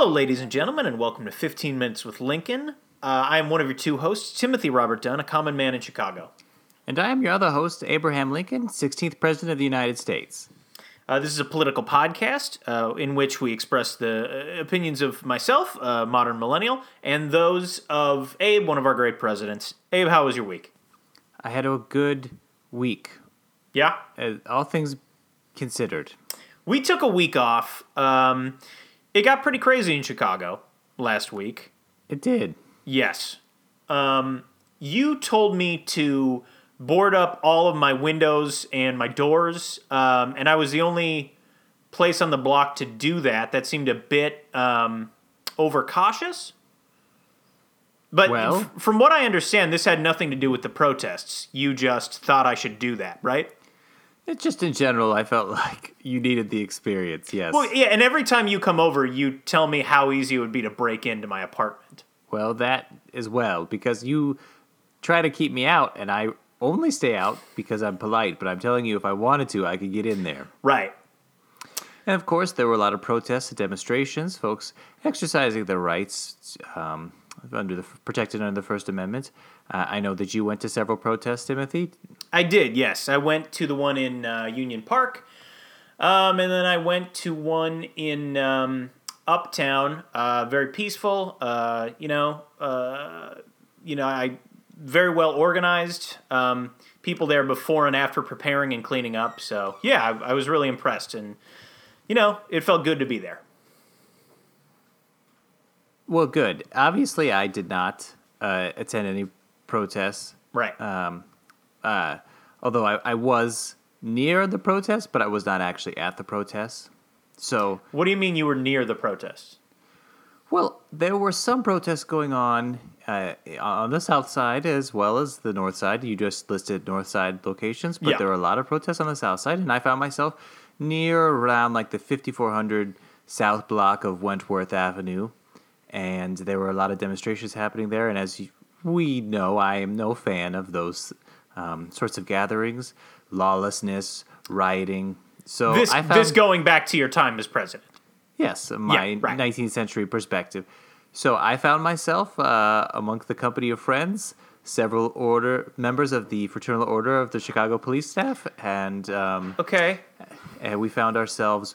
Hello, ladies and gentlemen, and welcome to 15 Minutes with Lincoln. Uh, I am one of your two hosts, Timothy Robert Dunn, a common man in Chicago. And I am your other host, Abraham Lincoln, 16th President of the United States. Uh, this is a political podcast uh, in which we express the uh, opinions of myself, uh, modern millennial, and those of Abe, one of our great presidents. Abe, how was your week? I had a good week, Yeah? uh, all things considered. We took a week off. Um, it got pretty crazy in Chicago last week. It did. Yes. Um, you told me to board up all of my windows and my doors, um, and I was the only place on the block to do that. That seemed a bit um, overcautious. But Well- f- from what I understand, this had nothing to do with the protests. You just thought I should do that, right? Just in general, I felt like you needed the experience, yes. Well, yeah, and every time you come over, you tell me how easy it would be to break into my apartment. Well, that as well, because you try to keep me out, and I only stay out because I'm polite, but I'm telling you, if I wanted to, I could get in there. Right. And of course, there were a lot of protests and demonstrations, folks exercising their rights um, under the protected under the First Amendment. Uh, I know that you went to several protests, Timothy. I did, yes. I went to the one in uh, Union Park, um, and then I went to one in um, Uptown. Uh, very peaceful. Uh, you know, uh, you know, I very well organized. Um, people there before and after preparing and cleaning up. So yeah, I, I was really impressed, and you know, it felt good to be there. Well, good. Obviously, I did not uh, attend any protests. Right. Um, uh, although I, I was near the protest, but I was not actually at the protest. So, what do you mean you were near the protests? well, there were some protests going on uh, on the south side as well as the north side. You just listed north side locations, but Yeah. there were a lot of protests on the south side, and I found myself near around like the 5400 south block of Wentworth Avenue, and there were a lot of demonstrations happening there. And as we know, I am no fan of those um, sorts of gatherings, lawlessness, rioting. So This I found this going back to your time as president. Yes, my right. 19th century perspective. So I found myself uh, amongst the company of friends, several order members of the Fraternal Order of the Chicago Police Staff, and um, Okay. and we found ourselves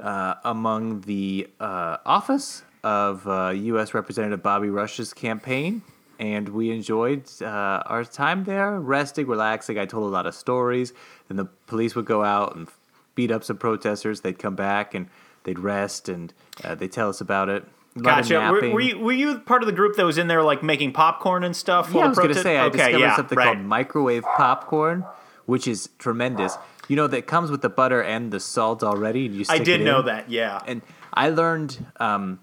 uh, among the uh, office of uh, U.S. Representative Bobby Rush's campaign, and we enjoyed uh, our time there, resting, relaxing. I told a lot of stories. Then the police would go out and beat up some protesters. They'd come back and they'd rest, and uh, they'd tell us about it. A lot of Gotcha. Were, were you were you part of the group that was in there like making popcorn and stuff? Yeah, I was going to say I okay, discovered yeah, something right. called microwave popcorn, which is tremendous. You know that comes with the butter and the salt already. And you I did know that. Yeah. And I learned um,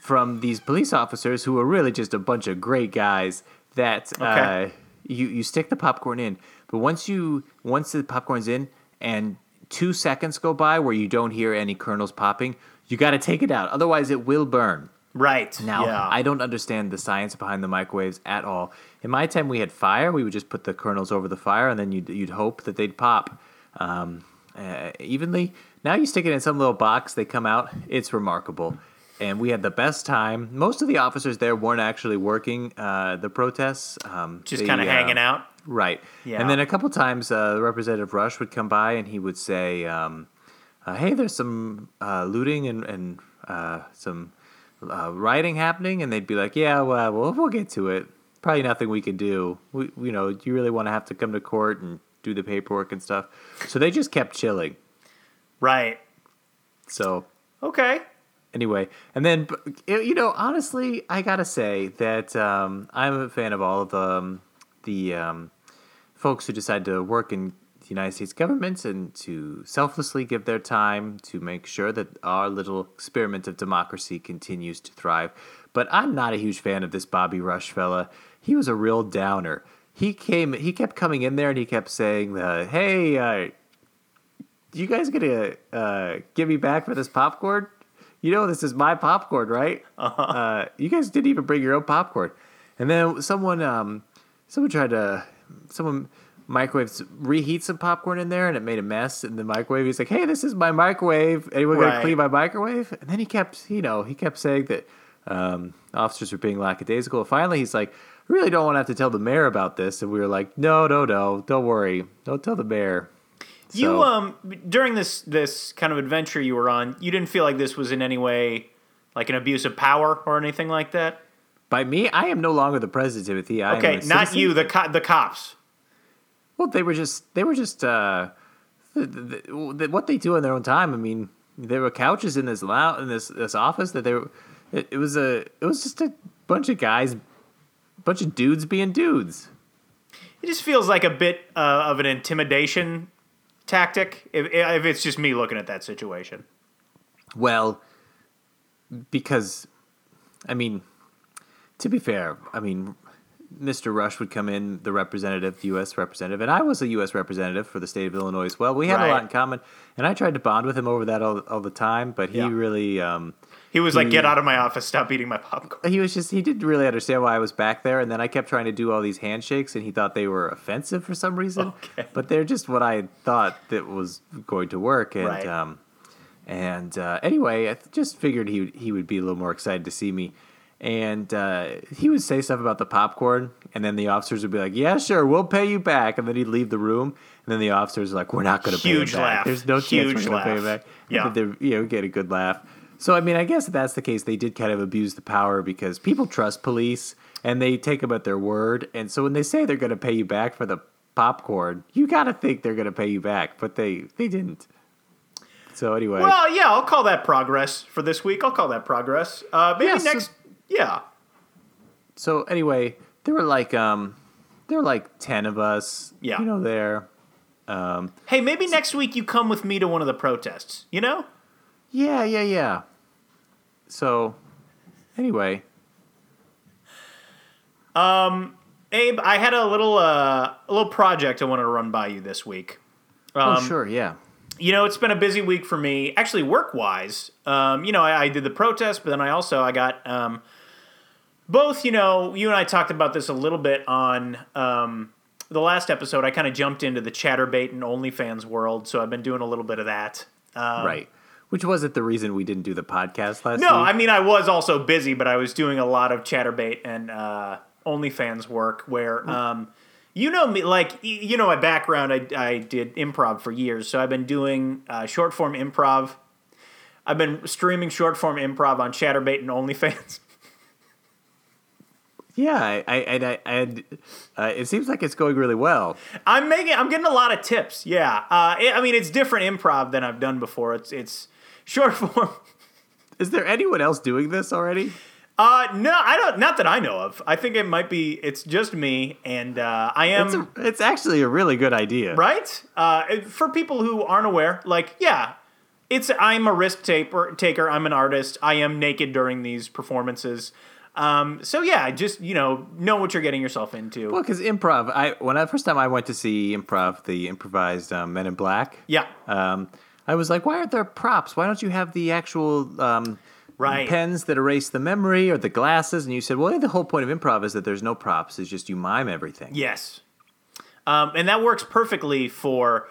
from these police officers who are really just a bunch of great guys that uh, you you stick the popcorn in, but once you once the popcorn's in and two seconds go by where you don't hear any kernels popping, you got to take it out. Otherwise, it will burn. right. Now, yeah. I don't understand the science behind the microwaves at all. In my time, we had fire. We would just put the kernels over the fire, and then you'd, you'd hope that they'd pop um, uh, evenly. Now you stick it in some little box, they come out. It's remarkable. And we had the best time. Most of the officers there weren't actually working uh, the protests. Um, just kind of uh, hanging out. Right. Yeah. And then a couple times, uh, Representative Rush would come by and he would say, um, uh, "Hey, there's some uh, looting and and uh, some uh, rioting happening," and they'd be like, "Yeah, well, we'll, we'll get to it. Probably nothing we can do. We, you know, do you really want to have to come to court and do the paperwork and stuff?" So they just kept chilling. Right. So Okay. Anyway, and then you know, honestly, I gotta say that um, I'm a fan of all of um, the um, folks who decide to work in the United States government and to selflessly give their time to make sure that our little experiment of democracy continues to thrive. But I'm not a huge fan of this Bobby Rush fella. He was a real downer. He came, he kept coming in there and he kept saying, uh, "Hey, uh, you guys gonna uh, give me back for this popcorn? You know this is my popcorn, right? Uh-huh. you guys didn't even bring your own popcorn." And then someone, um, someone tried to, someone microwaves reheat some popcorn in there and it made a mess in the microwave. He's like, "Hey, this is my microwave. Anyone Right. gonna clean my microwave?" And then he kept, you know, he kept saying that um, officers were being lackadaisical. Finally, he's like, "I really don't want to have to tell the mayor about this." And we were like, "No, no, no, don't worry, don't tell the mayor." You um during this this kind of adventure you were on, you didn't feel like this was in any way like an abuse of power or anything like that. By me, I am no longer the president, Timothy. I Okay, not you, the co- the cops. Well, they were just they were just uh, the, the, the, what they do in their own time. I mean, there were couches in this lou- in this this office that they were. It, it was a it was just a bunch of guys, bunch of dudes being dudes. It just feels like a bit uh, of an intimidation tactic if if it's just me looking at that situation. Well, because, I mean, to be fair, I mean, Mr. Rush would come in, the representative, the U.S. representative, and I was a U.S. representative for the state of Illinois as well. We had a lot in common, and I tried to bond with him over that all, all the time, but he Yeah. really. Um, He was like, "Get out of my office! Stop eating my popcorn." he was just he didn't really understand why I was back there, and then I kept trying to do all these handshakes, and he thought they were offensive for some reason. Okay. But they're just what I thought that was going to work, and Right. um, and uh, anyway, I th- just figured he would, he would be a little more excited to see me, and uh, he would say stuff about the popcorn, and then the officers would be like, "Yeah, sure, we'll pay you back," and then he'd leave the room, and then the officers were like, "We're not going to pay Huge back. There's no chance we're going to pay laugh. back." Yeah. They you know get a good laugh. So I mean, I guess if that's the case, they did kind of abuse the power because people trust police and they take them at their word. And so when they say they're going to pay you back for the popcorn, you got to think they're going to pay you back, but they they didn't. So anyway, Well, yeah, I'll call that progress for this week. I'll call that progress. Uh, maybe Yeah, so- next. Yeah. so anyway, there were like um, there were like ten of us. Yeah. you know there. Hey, maybe next week you come with me to one of the protests. You know? Yeah, yeah, yeah. So anyway, Um, Abe, I had a little uh, a little project I wanted to run by you this week. Um, oh sure, yeah. You know, it's been a busy week for me, actually work wise. Um, you know, I, I did the protest, but then I also I got um, both. You know, you and I talked about this a little bit on um, the last episode. I kind of jumped into the Chaturbate and OnlyFans world, so I've been doing a little bit of that. Um, right. Which wasn't the reason we didn't do the podcast last No, week. I mean I was also busy, but I was doing a lot of Chaturbate and uh, OnlyFans work where. Um, you know me, like you know my background. I, I did improv for years, so I've been doing uh, short form improv. I've been streaming short form improv on Chaturbate and OnlyFans. Yeah, I, I, and I, and uh, it seems like it's going really well. I'm making, I'm getting a lot of tips. Yeah, uh, it, I mean it's different improv than I've done before. It's it's short form. Is there anyone else doing this already? Uh, no, I don't. Not that I know of. I think it might be. It's just me, and uh, I am. It's, a, it's actually a really good idea. right? Uh, for people who aren't aware, like, yeah, it's I'm a risk taker. Taker. I'm an artist. I am naked during these performances. Um, so yeah, just you know, know what you're getting yourself into. Well, because improv, I when I first time I went to see improv, the improvised um, Men in Black. yeah, Um, I was like, why aren't there props? Why don't you have the actual um, Right. pens that erase the memory or the glasses? And you said, well, the whole point of improv is that there's no props. It's just you mime everything. yes, um, and that works perfectly for.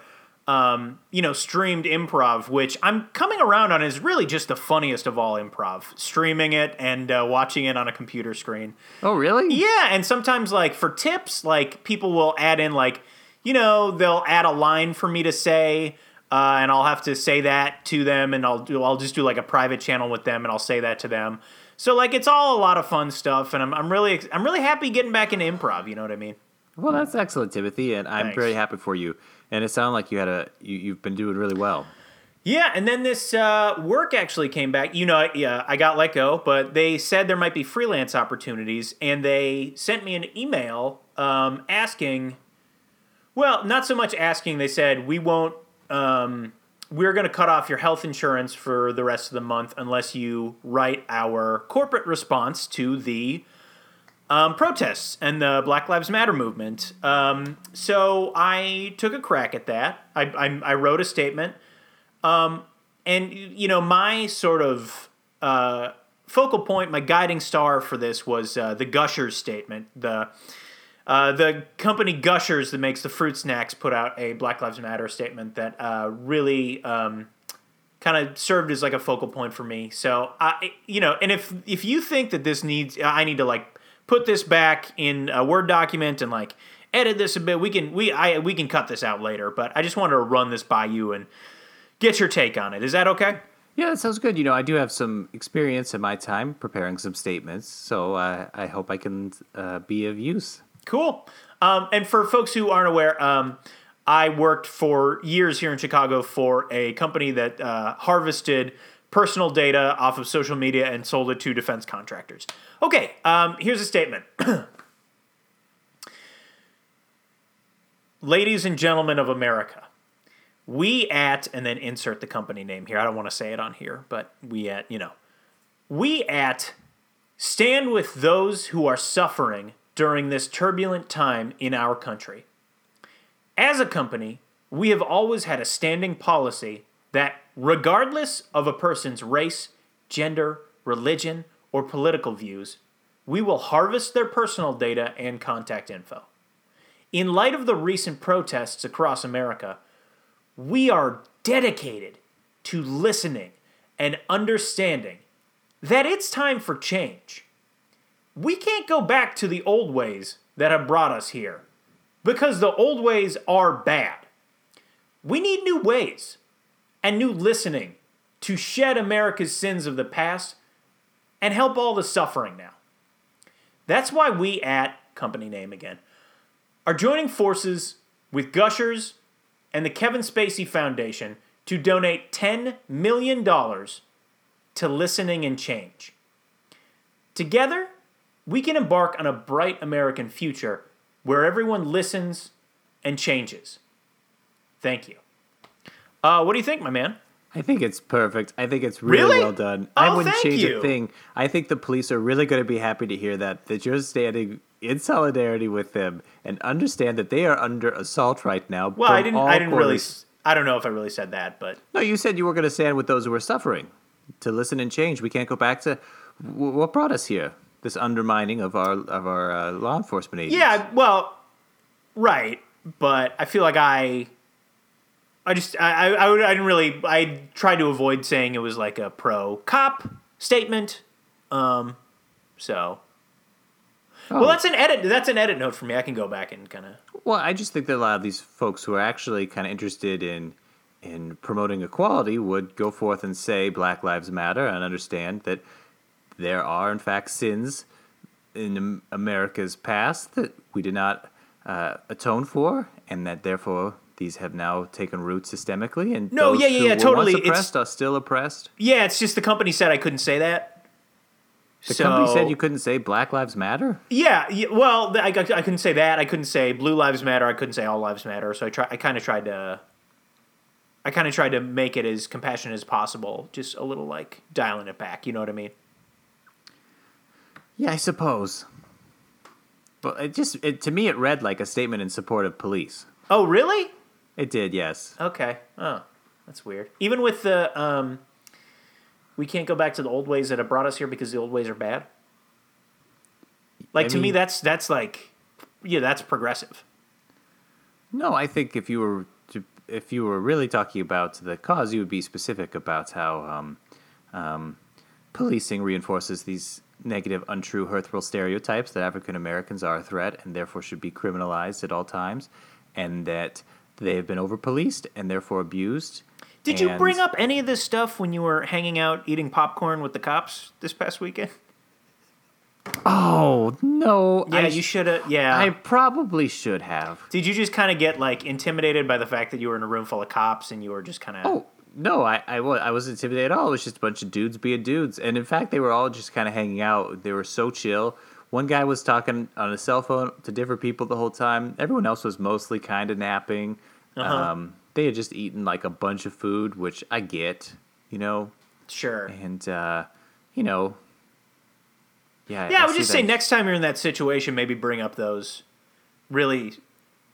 Um, you know, streamed improv, which I'm coming around on, is really just the funniest of all improv. Streaming it and uh, watching it on a computer screen. Oh, really? Yeah, and sometimes like for tips, like people will add in like, you know, they'll add a line for me to say, uh, and I'll have to say that to them, and I'll do I'll just do like a private channel with them, and I'll say that to them. So like it's all a lot of fun stuff, and I'm I'm really I'm really happy getting back into improv. You know what I mean? Well, that's excellent, Timothy, and I'm Thanks. very happy for you. And it sounded like you had a you, you've been doing really well. Yeah, and then this uh, work actually came back. You know, yeah, I got let go, but they said there might be freelance opportunities, and they sent me an email um, asking. Well, not so much asking. They said we won't. Um, we're going to cut off your health insurance for the rest of the month unless you write our corporate response to the um, protests and the Black Lives Matter movement. Um, so I took a crack at that. I, I, I wrote a statement and you know my sort of uh, focal point my guiding star for this was uh, the gushers statement the Uh, the company Gushers that makes the fruit snacks put out a Black Lives Matter statement that uh, really um, kind of served as like a focal point for me. So I, you know, and if if you think that this needs, I need to like put this back in a Word document and like edit this a bit. We can we I we can cut this out later, but I just wanted to run this by you and get your take on it. Is that okay? Yeah, that sounds good. You know, I do have some experience in my time preparing some statements, so uh, I hope I can uh, be of use. Cool. Um, and for folks who aren't aware, um, I worked for years here in Chicago for a company that uh, harvested personal data off of social media and sold it to defense contractors. Okay, um, here's a statement. Ladies and gentlemen of America, we at, and then insert the company name here. I don't want to say it on here, but we at, you know, we at stand with those who are suffering during this turbulent time in our country. As a company, we have always had a standing policy that, regardless of a person's race, gender, religion, or political views, we will harvest their personal data and contact info. In light of the recent protests across America, we are dedicated to listening and understanding that it's time for change we can't go back to the old ways that have brought us here because the old ways are bad. We need new ways and new listening to shed America's sins of the past and help all the suffering now. That's why we at company name again are joining forces with Gushers and the Kevin Spacey Foundation to donate $10 million to listening and change. Together, we can embark on a bright American future where everyone listens and changes. Thank you. Uh, what do you think, my man? I think it's perfect. I think it's really, Really? well done. Oh, I wouldn't change you. a thing. I think the police are really going to be happy to hear that that you're standing in solidarity with them and understand that they are under assault right now. Well, I didn't. I didn't really. corners. s- I don't know if I really said that, but No, you said you were going to stand with those who are suffering, to listen and change. We can't go back to what brought us here. This undermining of our of our uh, law enforcement agents. yeah. Well, right. But I feel like I. I just I I, I, would, I didn't really I tried to avoid saying it was like a pro cop statement. Um, so Oh. well, that's an edit. That's an edit note for me. I can go back and kind of Well, I just think that a lot of these folks who are actually kind of interested in in promoting equality would go forth and say Black Lives Matter and understand that there are in fact sins in America's past that we did not uh, atone for, and that therefore these have now taken root systemically. And No, those yeah, yeah, who yeah, were totally. Once It's- oppressed are still oppressed. yeah. It's just the company said I couldn't say that. The so, company said you couldn't say Black Lives Matter. Yeah, yeah well, I, I, I couldn't say that. I couldn't say Blue Lives Matter. I couldn't say All Lives Matter. So I try. I kind of tried to. I kind of tried to make it as compassionate as possible. Just a little like dialing it back. You know what I mean? Yeah, I suppose. But it just it, to me it read like a statement in support of police. Oh, really? It did, yes. Okay. Oh, that's weird. Even with the um, we can't go back to the old ways that have brought us here because the old ways are bad. Like I to me, that's that's like, yeah, that's progressive. No, I think if you were to, if you were really talking about the cause, you would be specific about how um, um, policing reinforces these negative, untrue, hurtful stereotypes that African Americans are a threat and therefore should be criminalized at all times, and that they have been over policed and therefore abused. Did you bring up any of this stuff when you were hanging out eating popcorn with the cops this past weekend? Oh no! Yeah, I, you should have. Yeah. I probably should have. Did you just kind of get like intimidated by the fact that you were in a room full of cops and you were just kind of? Oh no, I I, I wasn't intimidated at all. It was just a bunch of dudes being dudes, and in fact, they were all just kind of hanging out. They were so chill. One guy was talking on a cell phone to different people the whole time. Everyone else was mostly kind of napping. Uh-huh. Um, they had just eaten like a bunch of food, which I get, you know, sure. and uh, you know, yeah. Yeah, I would just say next time you're in that situation, maybe bring up those really,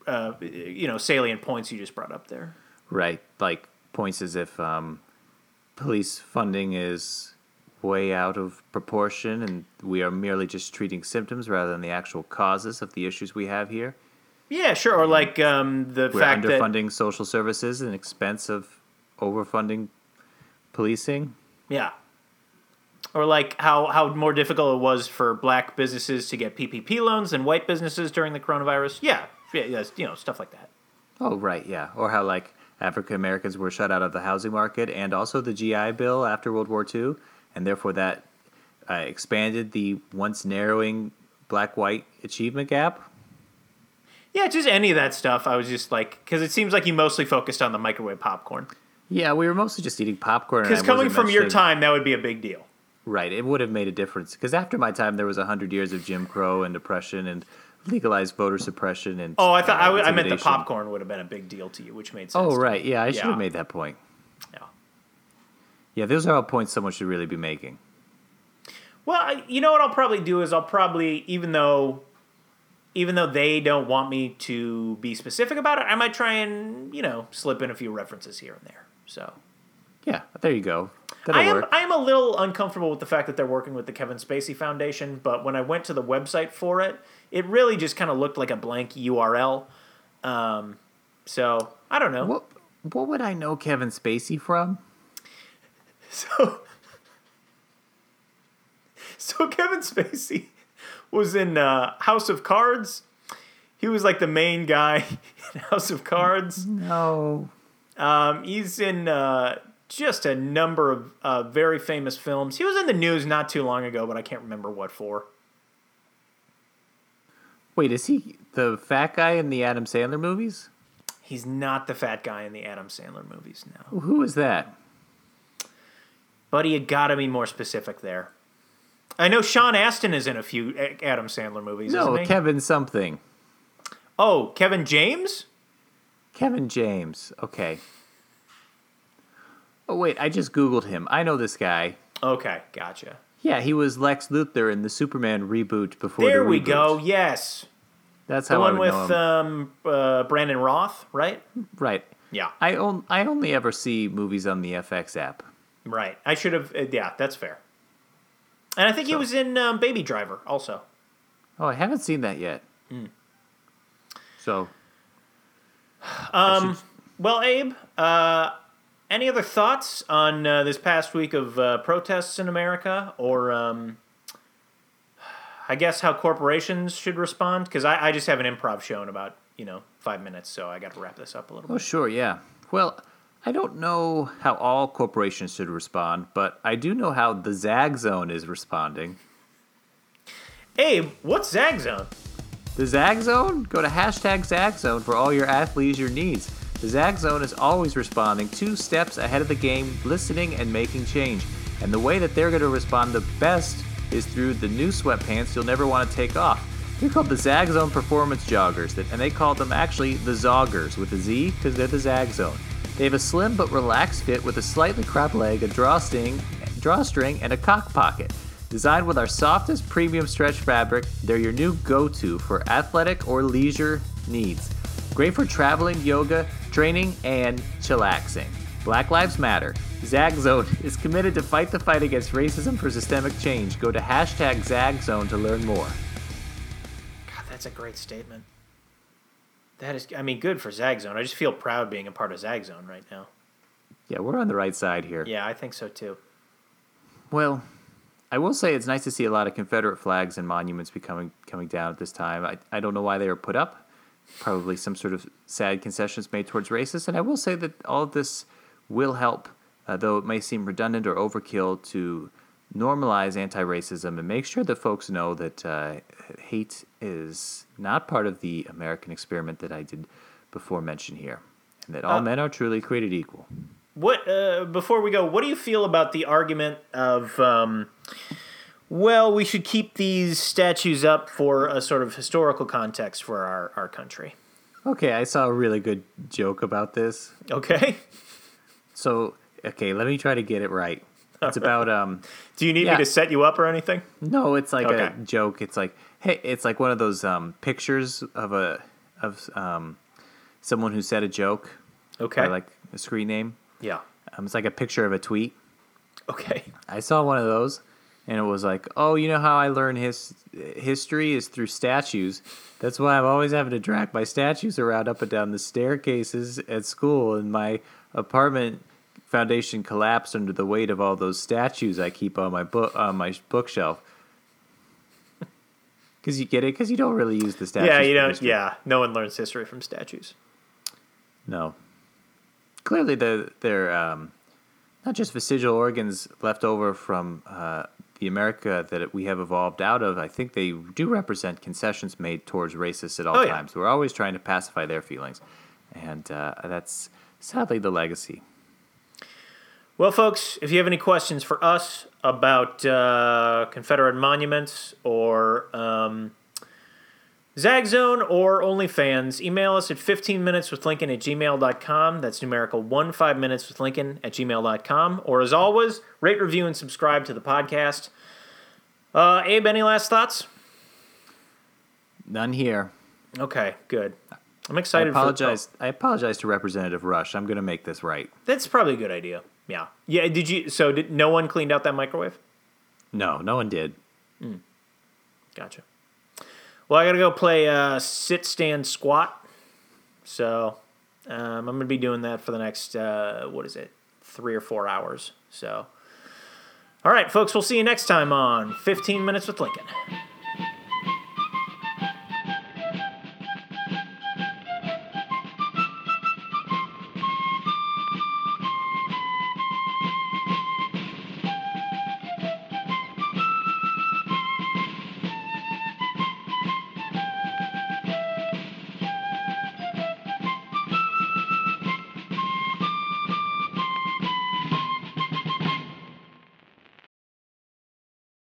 uh, you know, salient points you just brought up there. right, like points as if um, police funding is way out of proportion, and we are merely just treating symptoms rather than the actual causes of the issues we have here. Yeah, sure. Or like um, the We're fact that underfunding social services and expense of overfunding policing. Yeah. Or like how, how more difficult it was for black businesses to get PPP loans than white businesses during the coronavirus. Yeah, yeah, yes, you know, stuff like that. Oh, right, yeah. Or how, like, African Americans were shut out of the housing market and also the GI Bill after World War II, and therefore that uh, expanded the once narrowing black white achievement gap. Yeah, just any of that stuff. I was just like, because it seems like you mostly focused on the microwave popcorn. Yeah, we were mostly just eating popcorn. Because coming from your time, that would be a big deal. Right, it would have made a difference. Because after my time, there was 100 years of Jim Crow and oppression and legalized voter suppression and. Oh, I thought uh, I, w- I meant the popcorn would have been a big deal to you, which made sense. Oh, right, yeah, I should Yeah. have made that point. Yeah. Yeah, those are all points someone should really be making. Well, I, you know what I'll probably do is I'll probably even though even though they don't want me to be specific about it, I might try and, you know, slip in a few references here and there. So, Yeah, there you go. That'll I am work. I am a little uncomfortable with the fact that they're working with the Kevin Spacey Foundation, but when I went to the website for it, it really just kind of looked like a blank URL. Um, so, I don't know. What what would I know Kevin Spacey from? So, so Kevin Spacey was in uh, House of Cards. He was like the main guy in House of Cards. No. Um, he's in uh, just a number of uh, very famous films. He was in the news not too long ago, but I can't remember what for. Wait, is he the fat guy in the Adam Sandler movies? He's not the fat guy in the Adam Sandler movies now. Who is that? But you got to be more specific there. I know Sean Astin is in a few Adam Sandler movies, No? Kevin something. oh, Kevin James? Kevin James. Okay. Oh wait, I just googled him. I know this guy. Okay, gotcha. Yeah, he was Lex Luthor in the Superman reboot before There the we reboot. go. Yes, That's the how I one with um, uh, Brandon Routh, right? right. Yeah, I on, I only ever see movies on the FX app. Right. I should have. Uh, yeah, that's fair. And I think he was in um, Baby Driver also. Oh, I haven't seen that yet. Hmm. So Um, well, Abe, uh, any other thoughts on uh, this past week of uh, protests in America, or um, I guess how corporations should respond? Because I, I just have an improv show in about you know five minutes, so I got to wrap this up a little Oh, bit. sure, yeah. Well, I don't know how all corporations should respond, but I do know how the Zag Zone is responding. Abe, what's Zag Zone? The Zag Zone? Go to hashtag Zag Zone for all your athleisure needs. The Zag Zone is always responding two steps ahead of the game, listening and making change. And the way that they're going to respond the best is through the new sweatpants you'll never want to take off. They're called the Zag Zone Performance Joggers, and they call them actually the Zoggers with a Z because they're the Zag Zone. They have a slim but relaxed fit with a slightly cropped leg, a drawstring, drawstring, and a cock pocket. Designed with our softest premium stretch fabric, they're your new go to for athletic or leisure needs. Great for traveling, yoga, training, and chillaxing. Black Lives Matter. Zag Zone is committed to fight the fight against racism for systemic change. Go to hashtag Zag Zone to learn more. God, that's a great statement. That is, I mean, good for Zag Zone. I just feel proud being a part of Zag Zone right now. Yeah, we're on the right side here. Yeah, I think so too. Well, I will say it's nice to see a lot of Confederate flags and monuments becoming coming down at this time. I, I don't know why they were put up. Probably some sort of sad concessions made towards racists. And I will say that all of this will help, uh, though it may seem redundant or overkill, to normalize anti racism and make sure that folks know that uh, hate is not part of the American experiment that I did before mention here, and that all Uh, men are truly created equal. What uh, before we go, what do you feel about the argument of um, well, we should keep these statues up for a sort of historical context for our, our country. Okay, I saw a really good joke about this. Okay. So, okay, let me try to get it right. It's about um Do you need Yeah. me to set you up or anything? no, it's like Okay. a joke. It's like hey, it's like one of those um pictures of a of um someone who said a joke Okay. like a screen name. yeah. Um, it's like a picture of a tweet. Okay. I saw one of those, and it was like, oh, you know how I learn his history is through statues. That's why I'm always having to drag my statues around up and down the staircases at school, and my apartment foundation collapsed under the weight of all those statues I keep on my book on my bookshelf. Because you get it, because you don't really use the statues. yeah, you don't. history. Yeah, no one learns history from statues. No. Clearly, they're, they're um, not just vestigial organs left over from uh, the America that we have evolved out of. I think they do represent concessions made towards racists at all Oh, yeah. times. We're always trying to pacify their feelings. And uh, that's sadly the legacy. Well, folks, if you have any questions for us about uh, Confederate monuments or um, Zag Zone or OnlyFans, email us at 15 minutes with Lincoln at gmail.com. That's numerical 1 5 minutes with Lincoln at gmail.com. Or as always, rate, review, and subscribe to the podcast. Uh, Abe, any last thoughts? None here. Okay, good. I'm I excited apologize. for I apologize to Representative Rush. I'm going to make this right. That's probably a good idea. Yeah. Yeah, did you so did no one cleaned out that microwave? No, no one did. Gotcha. Well, I gotta go play uh, sit, stand, squat. So um, I'm gonna be doing that for the next uh, what is it, three or four hours. So, all right, folks, we'll see you next time on 15 Minutes with Lincoln.